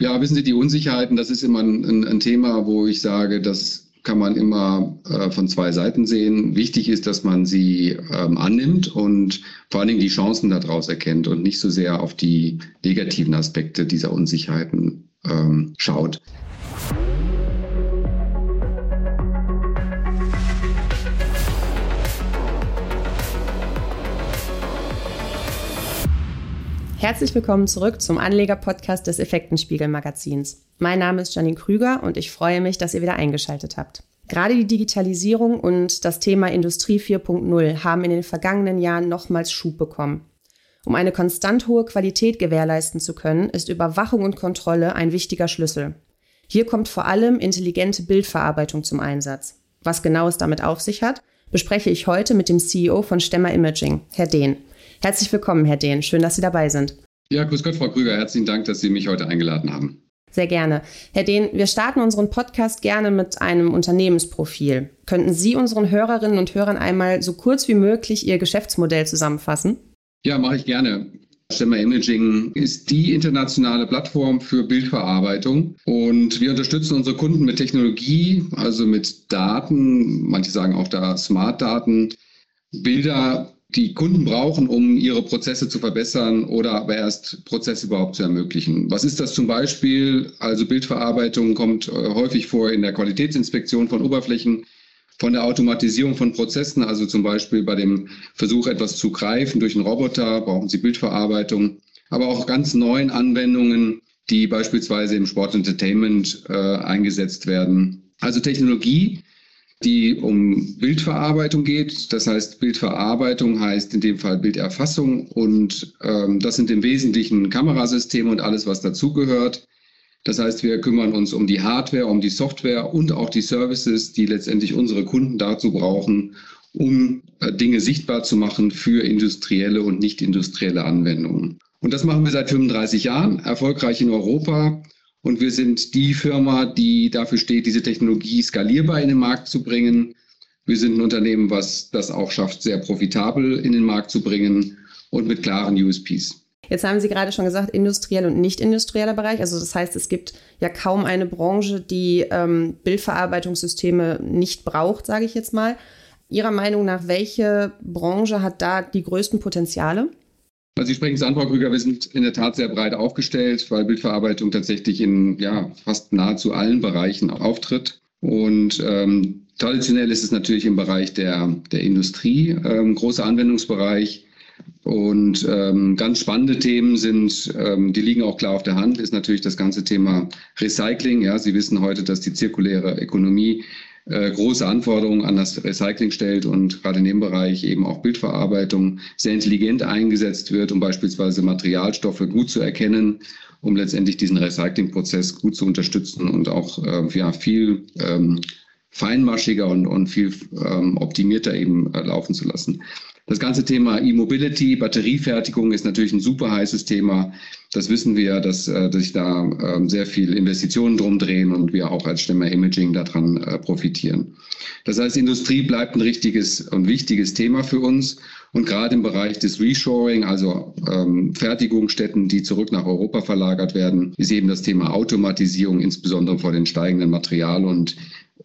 Ja, wissen Sie, die Unsicherheiten, das ist immer ein, ein Thema, wo ich sage, das kann man immer äh, von zwei Seiten sehen. Wichtig ist, dass man sie ähm, annimmt und vor allen Dingen die Chancen daraus erkennt und nicht so sehr auf die negativen Aspekte dieser Unsicherheiten ähm, schaut. Herzlich willkommen zurück zum Anleger-Podcast des Effektenspiegel-Magazins. Mein Name ist Janine Krüger und ich freue mich, dass ihr wieder eingeschaltet habt. Gerade die Digitalisierung und das Thema Industrie 4.0 haben in den vergangenen Jahren nochmals Schub bekommen. Um eine konstant hohe Qualität gewährleisten zu können, ist Überwachung und Kontrolle ein wichtiger Schlüssel. Hier kommt vor allem intelligente Bildverarbeitung zum Einsatz. Was genau es damit auf sich hat, bespreche ich heute mit dem CEO von Stemmer Imaging, Herr Dehn. Herzlich willkommen, Herr Dehn. Schön, dass Sie dabei sind. Ja, grüß Gott, Frau Krüger. Herzlichen Dank, dass Sie mich heute eingeladen haben. Sehr gerne. Herr Dehn, wir starten unseren Podcast gerne mit einem Unternehmensprofil. Könnten Sie unseren Hörerinnen und Hörern einmal so kurz wie möglich Ihr Geschäftsmodell zusammenfassen? Ja, mache ich gerne. Stemmer Imaging ist die internationale Plattform für Bildverarbeitung und wir unterstützen unsere Kunden mit Technologie, also mit Daten, manche sagen auch da Smart-Daten, Bilder die Kunden brauchen, um ihre Prozesse zu verbessern oder aber erst Prozesse überhaupt zu ermöglichen. Was ist das zum Beispiel? Also Bildverarbeitung kommt äh, häufig vor in der Qualitätsinspektion von Oberflächen, von der Automatisierung von Prozessen, also zum Beispiel bei dem Versuch, etwas zu greifen durch einen Roboter, brauchen Sie Bildverarbeitung, aber auch ganz neuen Anwendungen, die beispielsweise im Sport Entertainment äh, eingesetzt werden. Also Technologie, die um Bildverarbeitung geht. Das heißt, Bildverarbeitung heißt in dem Fall Bilderfassung und ähm, das sind im Wesentlichen Kamerasysteme und alles, was dazugehört. Das heißt, wir kümmern uns um die Hardware, um die Software und auch die Services, die letztendlich unsere Kunden dazu brauchen, um äh, Dinge sichtbar zu machen für industrielle und nicht industrielle Anwendungen. Und das machen wir seit 35 Jahren, erfolgreich in Europa. Und wir sind die Firma, die dafür steht, diese Technologie skalierbar in den Markt zu bringen. Wir sind ein Unternehmen, was das auch schafft, sehr profitabel in den Markt zu bringen und mit klaren USPs. Jetzt haben Sie gerade schon gesagt, industriell und nicht industrieller Bereich. Also das heißt, es gibt ja kaum eine Branche, die ähm, Bildverarbeitungssysteme nicht braucht, sage ich jetzt mal. Ihrer Meinung nach, welche Branche hat da die größten Potenziale? Also Sie sprechen es an, Frau Krüger, wir sind in der Tat sehr breit aufgestellt, weil Bildverarbeitung tatsächlich in ja, fast nahezu allen Bereichen auftritt. Und ähm, traditionell ist es natürlich im Bereich der, der Industrie ähm, großer Anwendungsbereich. Und ähm, ganz spannende Themen sind, ähm, die liegen auch klar auf der Hand, ist natürlich das ganze Thema Recycling. Ja, Sie wissen heute, dass die zirkuläre Ökonomie äh, große Anforderungen an das Recycling stellt und gerade in dem Bereich eben auch Bildverarbeitung sehr intelligent eingesetzt wird, um beispielsweise Materialstoffe gut zu erkennen, um letztendlich diesen Recyclingprozess gut zu unterstützen und auch äh, ja, viel ähm, feinmaschiger und, und viel ähm, optimierter eben äh, laufen zu lassen. Das ganze Thema E-Mobility, Batteriefertigung ist natürlich ein super heißes Thema. Das wissen wir, dass, äh, dass sich da ähm, sehr viel Investitionen drum drehen und wir auch als Stemmer Imaging daran äh, profitieren. Das heißt, Industrie bleibt ein richtiges und wichtiges Thema für uns. Und gerade im Bereich des Reshoring, also ähm, Fertigungsstätten, die zurück nach Europa verlagert werden, ist eben das Thema Automatisierung, insbesondere vor den steigenden Material- und,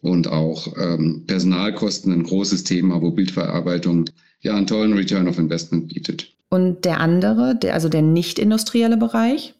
und auch ähm, Personalkosten ein großes Thema, wo Bildverarbeitung ja einen tollen Return of Investment bietet. Und der andere, der, also der nicht industrielle Bereich?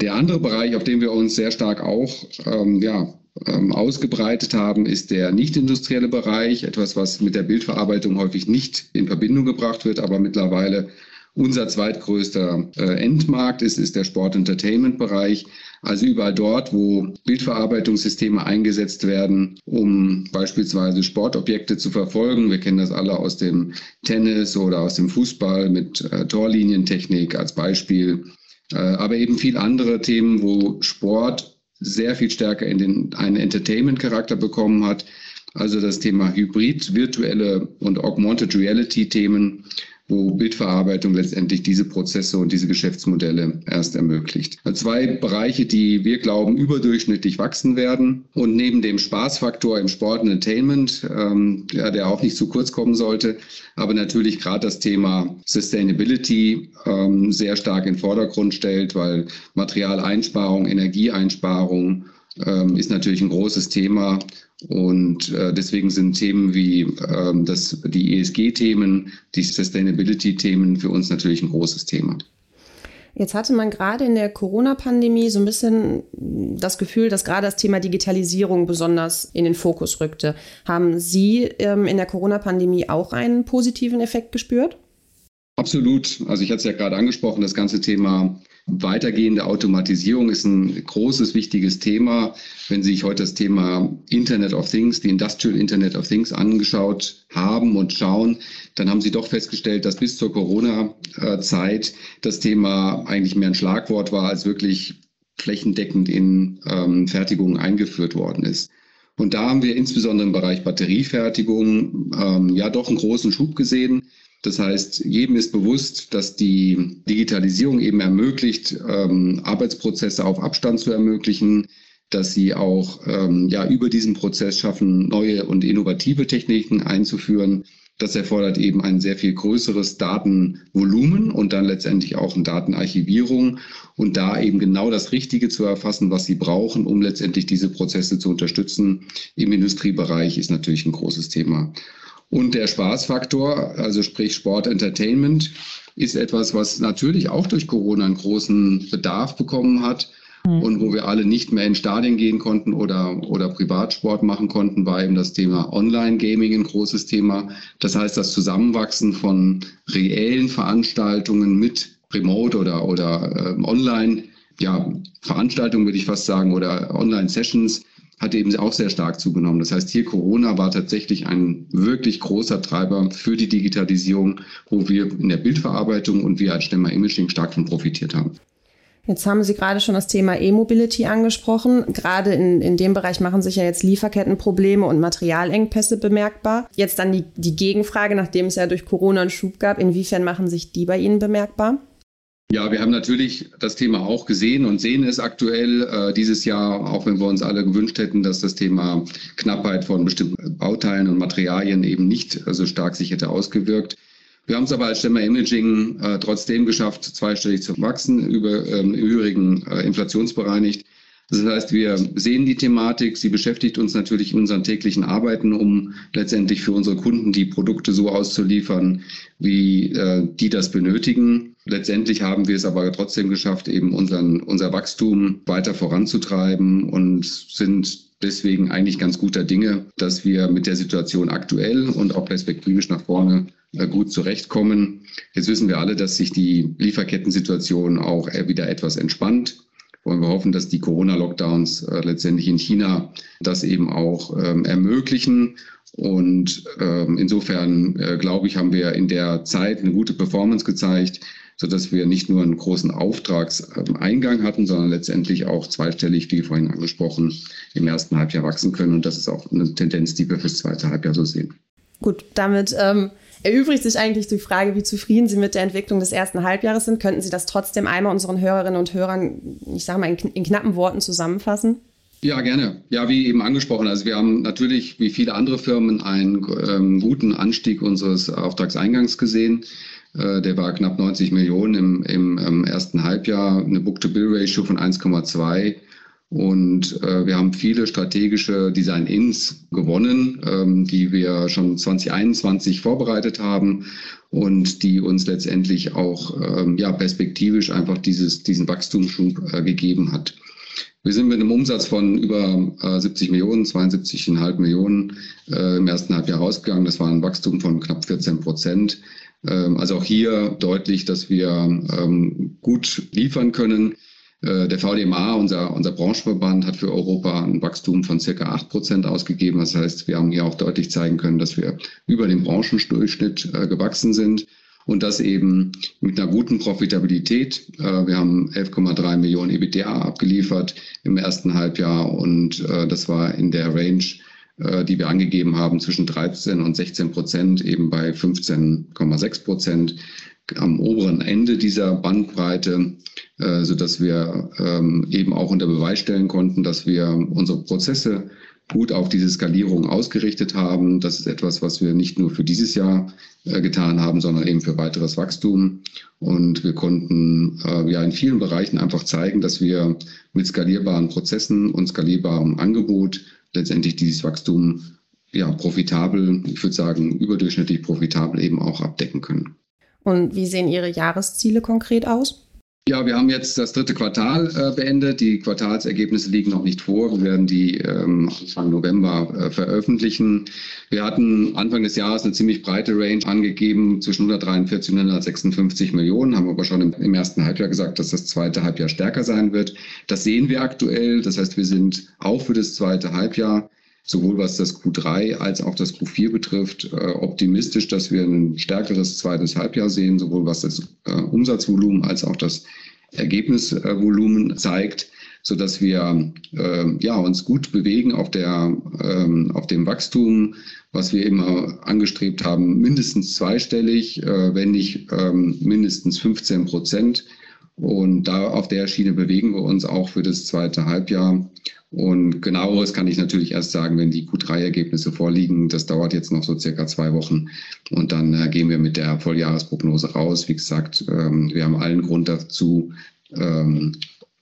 Der andere Bereich, auf den wir uns sehr stark auch ähm, ja, ähm, ausgebreitet haben, ist der nicht industrielle Bereich. Etwas, was mit der Bildverarbeitung häufig nicht in Verbindung gebracht wird, aber mittlerweile unser zweitgrößter äh, Endmarkt ist, ist der Sport-Entertainment-Bereich. Also überall dort, wo Bildverarbeitungssysteme eingesetzt werden, um beispielsweise Sportobjekte zu verfolgen. Wir kennen das alle aus dem Tennis oder aus dem Fußball mit äh, Torlinientechnik als Beispiel. Äh, aber eben viel andere Themen, wo Sport sehr viel stärker in den, einen Entertainment-Charakter bekommen hat. Also das Thema Hybrid, virtuelle und Augmented Reality-Themen, wo Bildverarbeitung letztendlich diese Prozesse und diese Geschäftsmodelle erst ermöglicht. Zwei Bereiche, die wir glauben überdurchschnittlich wachsen werden und neben dem Spaßfaktor im Sport und Entertainment, ähm, ja, der auch nicht zu kurz kommen sollte, aber natürlich gerade das Thema Sustainability ähm, sehr stark in den Vordergrund stellt, weil Materialeinsparung, Energieeinsparung ähm, ist natürlich ein großes Thema und äh, deswegen sind Themen wie ähm, das, die ESG-Themen, die Sustainability-Themen für uns natürlich ein großes Thema. Jetzt hatte man gerade in der Corona-Pandemie so ein bisschen das Gefühl, dass gerade das Thema Digitalisierung besonders in den Fokus rückte. Haben Sie ähm, in der Corona-Pandemie auch einen positiven Effekt gespürt? Absolut. Also ich hatte es ja gerade angesprochen, das ganze Thema Weitergehende Automatisierung ist ein großes, wichtiges Thema. Wenn Sie sich heute das Thema Internet of Things, die Industrial Internet of Things angeschaut haben und schauen, dann haben Sie doch festgestellt, dass bis zur Corona-Zeit das Thema eigentlich mehr ein Schlagwort war, als wirklich flächendeckend in ähm, Fertigungen eingeführt worden ist. Und da haben wir insbesondere im Bereich Batteriefertigung ähm, ja doch einen großen Schub gesehen. Das heißt, jedem ist bewusst, dass die Digitalisierung eben ermöglicht, ähm, Arbeitsprozesse auf Abstand zu ermöglichen, dass sie auch ähm, ja, über diesen Prozess schaffen, neue und innovative Techniken einzuführen. Das erfordert eben ein sehr viel größeres Datenvolumen und dann letztendlich auch eine Datenarchivierung und da eben genau das Richtige zu erfassen, was sie brauchen, um letztendlich diese Prozesse zu unterstützen. Im Industriebereich ist natürlich ein großes Thema. Und der Spaßfaktor, also sprich Sport, Entertainment, ist etwas, was natürlich auch durch Corona einen großen Bedarf bekommen hat. Mhm. Und wo wir alle nicht mehr in Stadien gehen konnten oder, oder Privatsport machen konnten, war eben das Thema Online-Gaming ein großes Thema. Das heißt, das Zusammenwachsen von reellen Veranstaltungen mit Remote oder, oder äh, Online, ja, Veranstaltungen würde ich fast sagen, oder Online-Sessions hat eben auch sehr stark zugenommen. Das heißt, hier Corona war tatsächlich ein wirklich großer Treiber für die Digitalisierung, wo wir in der Bildverarbeitung und wir als Stemmer Imaging stark von profitiert haben. Jetzt haben Sie gerade schon das Thema E-Mobility angesprochen. Gerade in, in dem Bereich machen sich ja jetzt Lieferkettenprobleme und Materialengpässe bemerkbar. Jetzt dann die, die Gegenfrage, nachdem es ja durch Corona einen Schub gab, inwiefern machen sich die bei Ihnen bemerkbar? Ja, wir haben natürlich das Thema auch gesehen und sehen es aktuell äh, dieses Jahr, auch wenn wir uns alle gewünscht hätten, dass das Thema Knappheit von bestimmten Bauteilen und Materialien eben nicht so stark sich hätte ausgewirkt. Wir haben es aber als Stemmer Imaging äh, trotzdem geschafft, zweistellig zu wachsen, über ähm, im Übrigen äh, inflationsbereinigt. Das heißt, wir sehen die Thematik, sie beschäftigt uns natürlich in unseren täglichen Arbeiten, um letztendlich für unsere Kunden die Produkte so auszuliefern, wie äh, die das benötigen. Letztendlich haben wir es aber trotzdem geschafft, eben unseren, unser Wachstum weiter voranzutreiben und sind deswegen eigentlich ganz guter Dinge, dass wir mit der Situation aktuell und auch perspektivisch nach vorne äh, gut zurechtkommen. Jetzt wissen wir alle, dass sich die Lieferkettensituation auch wieder etwas entspannt wollen wir hoffen, dass die Corona-Lockdowns äh, letztendlich in China das eben auch ähm, ermöglichen. Und ähm, insofern, äh, glaube ich, haben wir in der Zeit eine gute Performance gezeigt, sodass wir nicht nur einen großen Auftragseingang hatten, sondern letztendlich auch zweistellig, wie vorhin angesprochen, im ersten Halbjahr wachsen können. Und das ist auch eine Tendenz, die wir fürs zweite Halbjahr so sehen. Gut, damit ähm, erübrigt sich eigentlich die Frage, wie zufrieden Sie mit der Entwicklung des ersten Halbjahres sind. Könnten Sie das trotzdem einmal unseren Hörerinnen und Hörern, ich sage mal, in, in knappen Worten zusammenfassen? Ja, gerne. Ja, wie eben angesprochen, also wir haben natürlich wie viele andere Firmen einen ähm, guten Anstieg unseres Auftragseingangs gesehen. Äh, der war knapp 90 Millionen im, im, im ersten Halbjahr, eine Book-to-Bill-Ratio von 1,2 und äh, wir haben viele strategische Design-Ins gewonnen, ähm, die wir schon 2021 vorbereitet haben und die uns letztendlich auch ähm, ja, perspektivisch einfach dieses, diesen Wachstumsschub äh, gegeben hat. Wir sind mit einem Umsatz von über äh, 70 Millionen, 72,5 Millionen äh, im ersten Halbjahr rausgegangen. Das war ein Wachstum von knapp 14 Prozent. Ähm, also auch hier deutlich, dass wir ähm, gut liefern können. Äh, der VDMA, unser, unser Branchenverband, hat für Europa ein Wachstum von circa acht Prozent ausgegeben. Das heißt, wir haben hier auch deutlich zeigen können, dass wir über den Branchendurchschnitt äh, gewachsen sind und das eben mit einer guten Profitabilität. Äh, wir haben 11,3 Millionen EBITDA abgeliefert im ersten Halbjahr und das war in der Range die wir angegeben haben, zwischen 13 und 16 Prozent, eben bei 15,6 Prozent am oberen Ende dieser Bandbreite, äh, so dass wir ähm, eben auch unter Beweis stellen konnten, dass wir unsere Prozesse gut auf diese Skalierung ausgerichtet haben. Das ist etwas, was wir nicht nur für dieses Jahr äh, getan haben, sondern eben für weiteres Wachstum. Und wir konnten äh, ja in vielen Bereichen einfach zeigen, dass wir mit skalierbaren Prozessen und skalierbarem Angebot letztendlich dieses Wachstum ja profitabel, ich würde sagen überdurchschnittlich profitabel eben auch abdecken können. Und wie sehen Ihre Jahresziele konkret aus? Ja, wir haben jetzt das dritte Quartal äh, beendet. Die Quartalsergebnisse liegen noch nicht vor. Wir werden die ähm, Anfang November äh, veröffentlichen. Wir hatten Anfang des Jahres eine ziemlich breite Range angegeben, zwischen 143 und 156 Millionen. Haben aber schon im, im ersten Halbjahr gesagt, dass das zweite Halbjahr stärker sein wird. Das sehen wir aktuell. Das heißt, wir sind auch für das zweite Halbjahr sowohl was das Q3 als auch das Q4 betrifft, äh, optimistisch, dass wir ein stärkeres zweites Halbjahr sehen, sowohl was das äh, Umsatzvolumen als auch das Ergebnisvolumen zeigt, so dass wir äh, ja, uns gut bewegen auf, der, ähm, auf dem Wachstum, was wir immer angestrebt haben, mindestens zweistellig, wenn nicht ähm, mindestens 15 Prozent. Und da auf der Schiene bewegen wir uns auch für das zweite Halbjahr. Und genaueres kann ich natürlich erst sagen, wenn die Q3-Ergebnisse vorliegen. Das dauert jetzt noch so circa zwei Wochen. Und dann äh, gehen wir mit der Volljahresprognose raus. Wie gesagt, ähm, wir haben allen Grund dazu, ähm,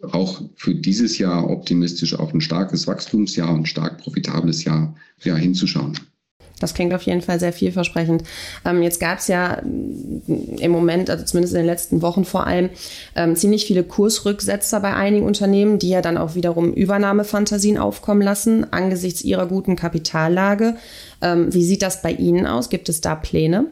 auch für dieses Jahr optimistisch auf ein starkes Wachstumsjahr und stark profitables Jahr ja, hinzuschauen. Das klingt auf jeden Fall sehr vielversprechend. Ähm, jetzt gab es ja im Moment, also zumindest in den letzten Wochen vor allem, ähm, ziemlich viele Kursrücksetzer bei einigen Unternehmen, die ja dann auch wiederum Übernahmefantasien aufkommen lassen angesichts ihrer guten Kapitallage. Ähm, wie sieht das bei Ihnen aus? Gibt es da Pläne?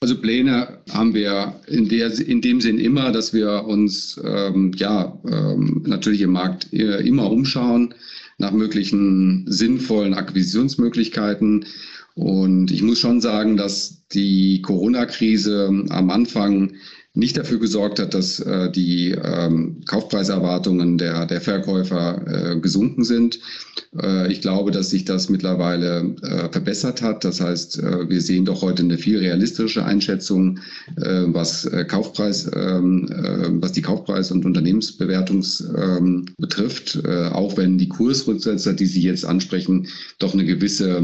Also Pläne haben wir in, der, in dem Sinn immer, dass wir uns ähm, ja ähm, natürlich im Markt äh, immer umschauen nach möglichen sinnvollen Akquisitionsmöglichkeiten. Und ich muss schon sagen, dass die Corona-Krise am Anfang nicht dafür gesorgt hat, dass äh, die ähm, Kaufpreiserwartungen der, der Verkäufer äh, gesunken sind. Äh, ich glaube, dass sich das mittlerweile äh, verbessert hat. Das heißt, äh, wir sehen doch heute eine viel realistische Einschätzung, äh, was äh, Kaufpreis, ähm, äh, was die Kaufpreis- und Unternehmensbewertungs ähm, betrifft, äh, auch wenn die Kursrücksetzer, die Sie jetzt ansprechen, doch eine gewisse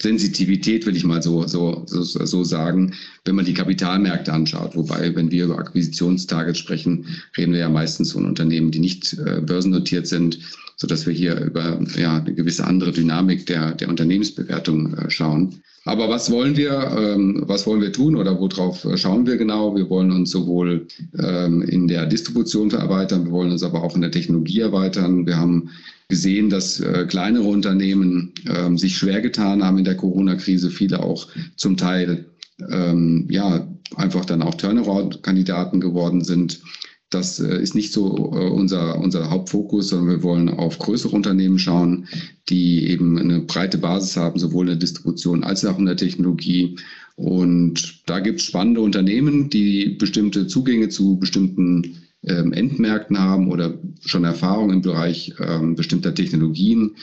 Sensitivität, will ich mal so, so, so, so sagen, wenn man die Kapitalmärkte anschaut. Wobei, wenn wir über Akquisitionstargets sprechen, reden wir ja meistens von Unternehmen, die nicht äh, börsennotiert sind, so dass wir hier über ja, eine gewisse andere Dynamik der, der Unternehmensbewertung äh, schauen. Aber was wollen wir, ähm, was wollen wir tun oder worauf äh, schauen wir genau? Wir wollen uns sowohl ähm, in der Distribution erweitern, wir wollen uns aber auch in der Technologie erweitern. Wir haben gesehen, dass äh, kleinere Unternehmen ähm, sich schwer getan haben in der Corona-Krise, viele auch zum Teil ähm, ja einfach dann auch Turnaround-Kandidaten geworden sind. Das äh, ist nicht so äh, unser, unser Hauptfokus, sondern wir wollen auf größere Unternehmen schauen, die eben eine breite Basis haben, sowohl in der Distribution als auch in der Technologie. Und da gibt es spannende Unternehmen, die bestimmte Zugänge zu bestimmten ähm, Endmärkten haben oder schon Erfahrung im Bereich ähm, bestimmter Technologien,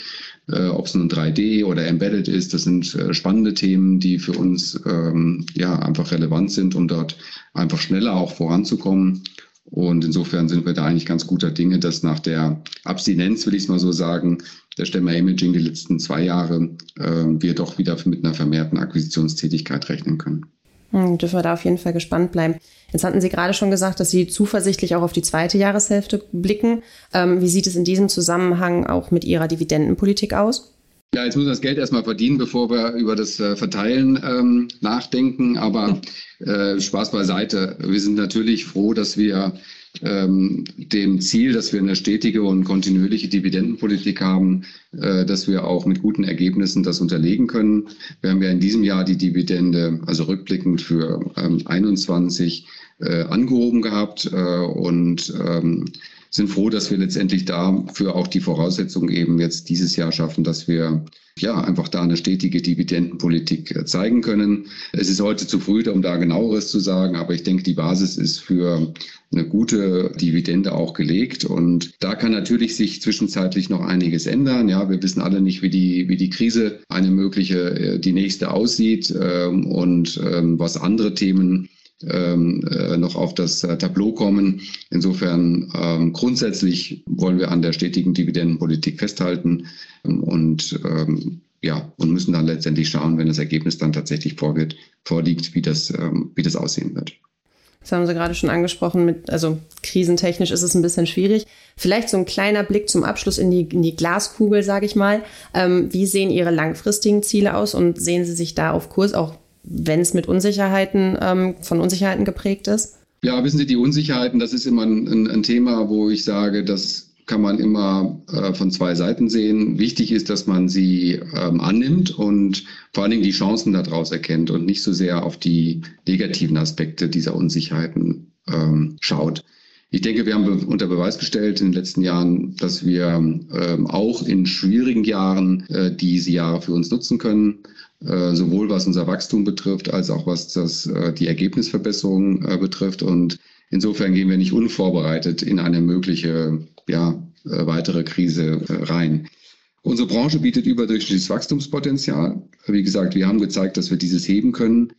äh, ob es nun 3D oder Embedded ist. Das sind äh, spannende Themen, die für uns ähm, ja einfach relevant sind, um dort einfach schneller auch voranzukommen. Und insofern sind wir da eigentlich ganz guter Dinge, dass nach der Abstinenz, will ich es mal so sagen, der Stemmer Imaging die letzten zwei Jahre, äh, wir doch wieder mit einer vermehrten Akquisitionstätigkeit rechnen können. Hm, dürfen wir da auf jeden Fall gespannt bleiben. Jetzt hatten Sie gerade schon gesagt, dass Sie zuversichtlich auch auf die zweite Jahreshälfte blicken. Ähm, wie sieht es in diesem Zusammenhang auch mit Ihrer Dividendenpolitik aus? Ja, jetzt müssen wir das Geld erstmal verdienen, bevor wir über das äh, Verteilen ähm, nachdenken. Aber äh, Spaß beiseite. Wir sind natürlich froh, dass wir ähm, dem Ziel, dass wir eine stetige und kontinuierliche Dividendenpolitik haben, äh, dass wir auch mit guten Ergebnissen das unterlegen können. Wir haben ja in diesem Jahr die Dividende, also rückblickend für ähm, 21, äh, angehoben gehabt äh, und ähm, sind froh, dass wir letztendlich dafür auch die Voraussetzungen eben jetzt dieses Jahr schaffen, dass wir ja einfach da eine stetige Dividendenpolitik äh, zeigen können. Es ist heute zu früh, um da genaueres zu sagen, aber ich denke, die Basis ist für eine gute Dividende auch gelegt. Und da kann natürlich sich zwischenzeitlich noch einiges ändern. Ja, wir wissen alle nicht, wie die, wie die Krise eine mögliche, äh, die nächste aussieht ähm, und ähm, was andere Themen ähm, äh, noch auf das äh, Tableau kommen. Insofern ähm, grundsätzlich wollen wir an der stetigen Dividendenpolitik festhalten ähm, und ähm, ja, und müssen dann letztendlich schauen, wenn das Ergebnis dann tatsächlich vorgeht, vorliegt, wie das, ähm, wie das aussehen wird. Das haben Sie gerade schon angesprochen, mit, also krisentechnisch ist es ein bisschen schwierig. Vielleicht so ein kleiner Blick zum Abschluss in die, in die Glaskugel, sage ich mal. Ähm, wie sehen Ihre langfristigen Ziele aus und sehen Sie sich da auf Kurs, auch wenn es mit Unsicherheiten, ähm, von Unsicherheiten geprägt ist? Ja, wissen Sie, die Unsicherheiten, das ist immer ein, ein Thema, wo ich sage, das kann man immer äh, von zwei Seiten sehen. Wichtig ist, dass man sie ähm, annimmt und vor allen Dingen die Chancen daraus erkennt und nicht so sehr auf die negativen Aspekte dieser Unsicherheiten ähm, schaut. Ich denke, wir haben unter Beweis gestellt in den letzten Jahren, dass wir ähm, auch in schwierigen Jahren äh, diese Jahre für uns nutzen können. Äh, sowohl was unser Wachstum betrifft, als auch was das, äh, die Ergebnisverbesserung äh, betrifft. Und insofern gehen wir nicht unvorbereitet in eine mögliche ja, weitere Krise rein. Unsere Branche bietet überdurchschnittliches Wachstumspotenzial. Wie gesagt, wir haben gezeigt, dass wir dieses heben können.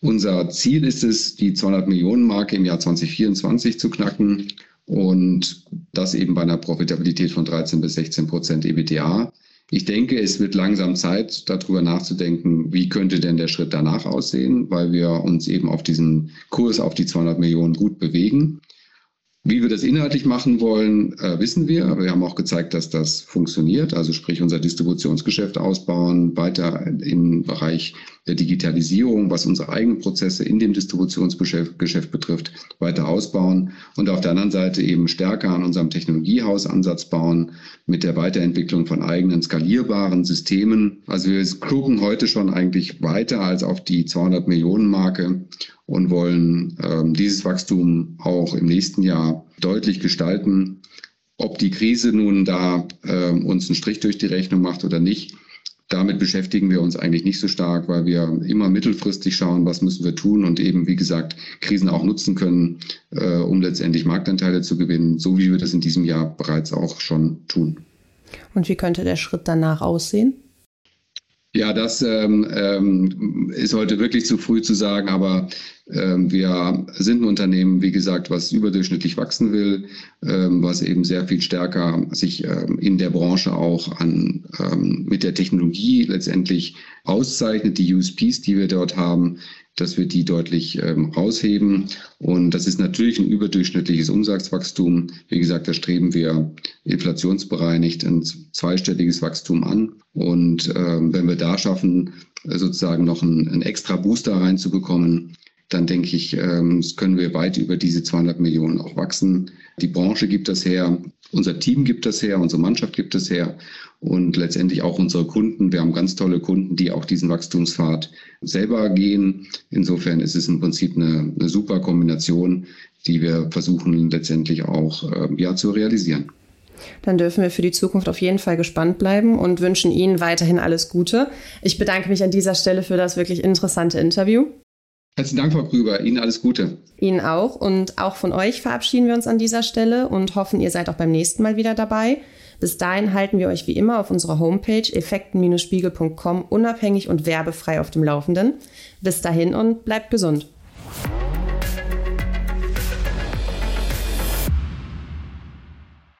Unser Ziel ist es, die 200 Millionen Marke im Jahr 2024 zu knacken und das eben bei einer Profitabilität von 13 bis 16 Prozent EBITDA. Ich denke, es wird langsam Zeit, darüber nachzudenken, wie könnte denn der Schritt danach aussehen, weil wir uns eben auf diesen Kurs auf die 200 Millionen gut bewegen. Wie wir das inhaltlich machen wollen, äh, wissen wir. Aber wir haben auch gezeigt, dass das funktioniert. Also sprich unser Distributionsgeschäft ausbauen, weiter im Bereich der Digitalisierung, was unsere eigenen Prozesse in dem Distributionsgeschäft Geschäft betrifft, weiter ausbauen. Und auf der anderen Seite eben stärker an unserem Technologiehausansatz bauen mit der Weiterentwicklung von eigenen skalierbaren Systemen. Also wir gucken heute schon eigentlich weiter als auf die 200 Millionen Marke und wollen ähm, dieses Wachstum auch im nächsten Jahr deutlich gestalten. Ob die Krise nun da äh, uns einen Strich durch die Rechnung macht oder nicht, damit beschäftigen wir uns eigentlich nicht so stark, weil wir immer mittelfristig schauen, was müssen wir tun und eben, wie gesagt, Krisen auch nutzen können, äh, um letztendlich Marktanteile zu gewinnen, so wie wir das in diesem Jahr bereits auch schon tun. Und wie könnte der Schritt danach aussehen? Ja, das ähm, ähm, ist heute wirklich zu früh zu sagen, aber wir sind ein Unternehmen, wie gesagt, was überdurchschnittlich wachsen will, ähm, was eben sehr viel stärker sich ähm, in der Branche auch an, ähm, mit der Technologie letztendlich auszeichnet. Die USPs, die wir dort haben, dass wir die deutlich ähm, rausheben. Und das ist natürlich ein überdurchschnittliches Umsatzwachstum. Wie gesagt, da streben wir inflationsbereinigt ein zweistelliges Wachstum an. Und ähm, wenn wir da schaffen, sozusagen noch einen, einen extra Booster reinzubekommen, dann denke ich, ähm, können wir weit über diese 200 Millionen auch wachsen. Die Branche gibt das her, unser Team gibt das her, unsere Mannschaft gibt das her und letztendlich auch unsere Kunden. Wir haben ganz tolle Kunden, die auch diesen Wachstumspfad selber gehen. Insofern ist es im Prinzip eine, eine super Kombination, die wir versuchen letztendlich auch äh, ja, zu realisieren. Dann dürfen wir für die Zukunft auf jeden Fall gespannt bleiben und wünschen Ihnen weiterhin alles Gute. Ich bedanke mich an dieser Stelle für das wirklich interessante Interview. Herzlichen Dank, Frau Krüger. Ihnen alles Gute. Ihnen auch. Und auch von euch verabschieden wir uns an dieser Stelle und hoffen, ihr seid auch beim nächsten Mal wieder dabei. Bis dahin halten wir euch wie immer auf unserer Homepage effekten-spiegel.com unabhängig und werbefrei auf dem Laufenden. Bis dahin und bleibt gesund.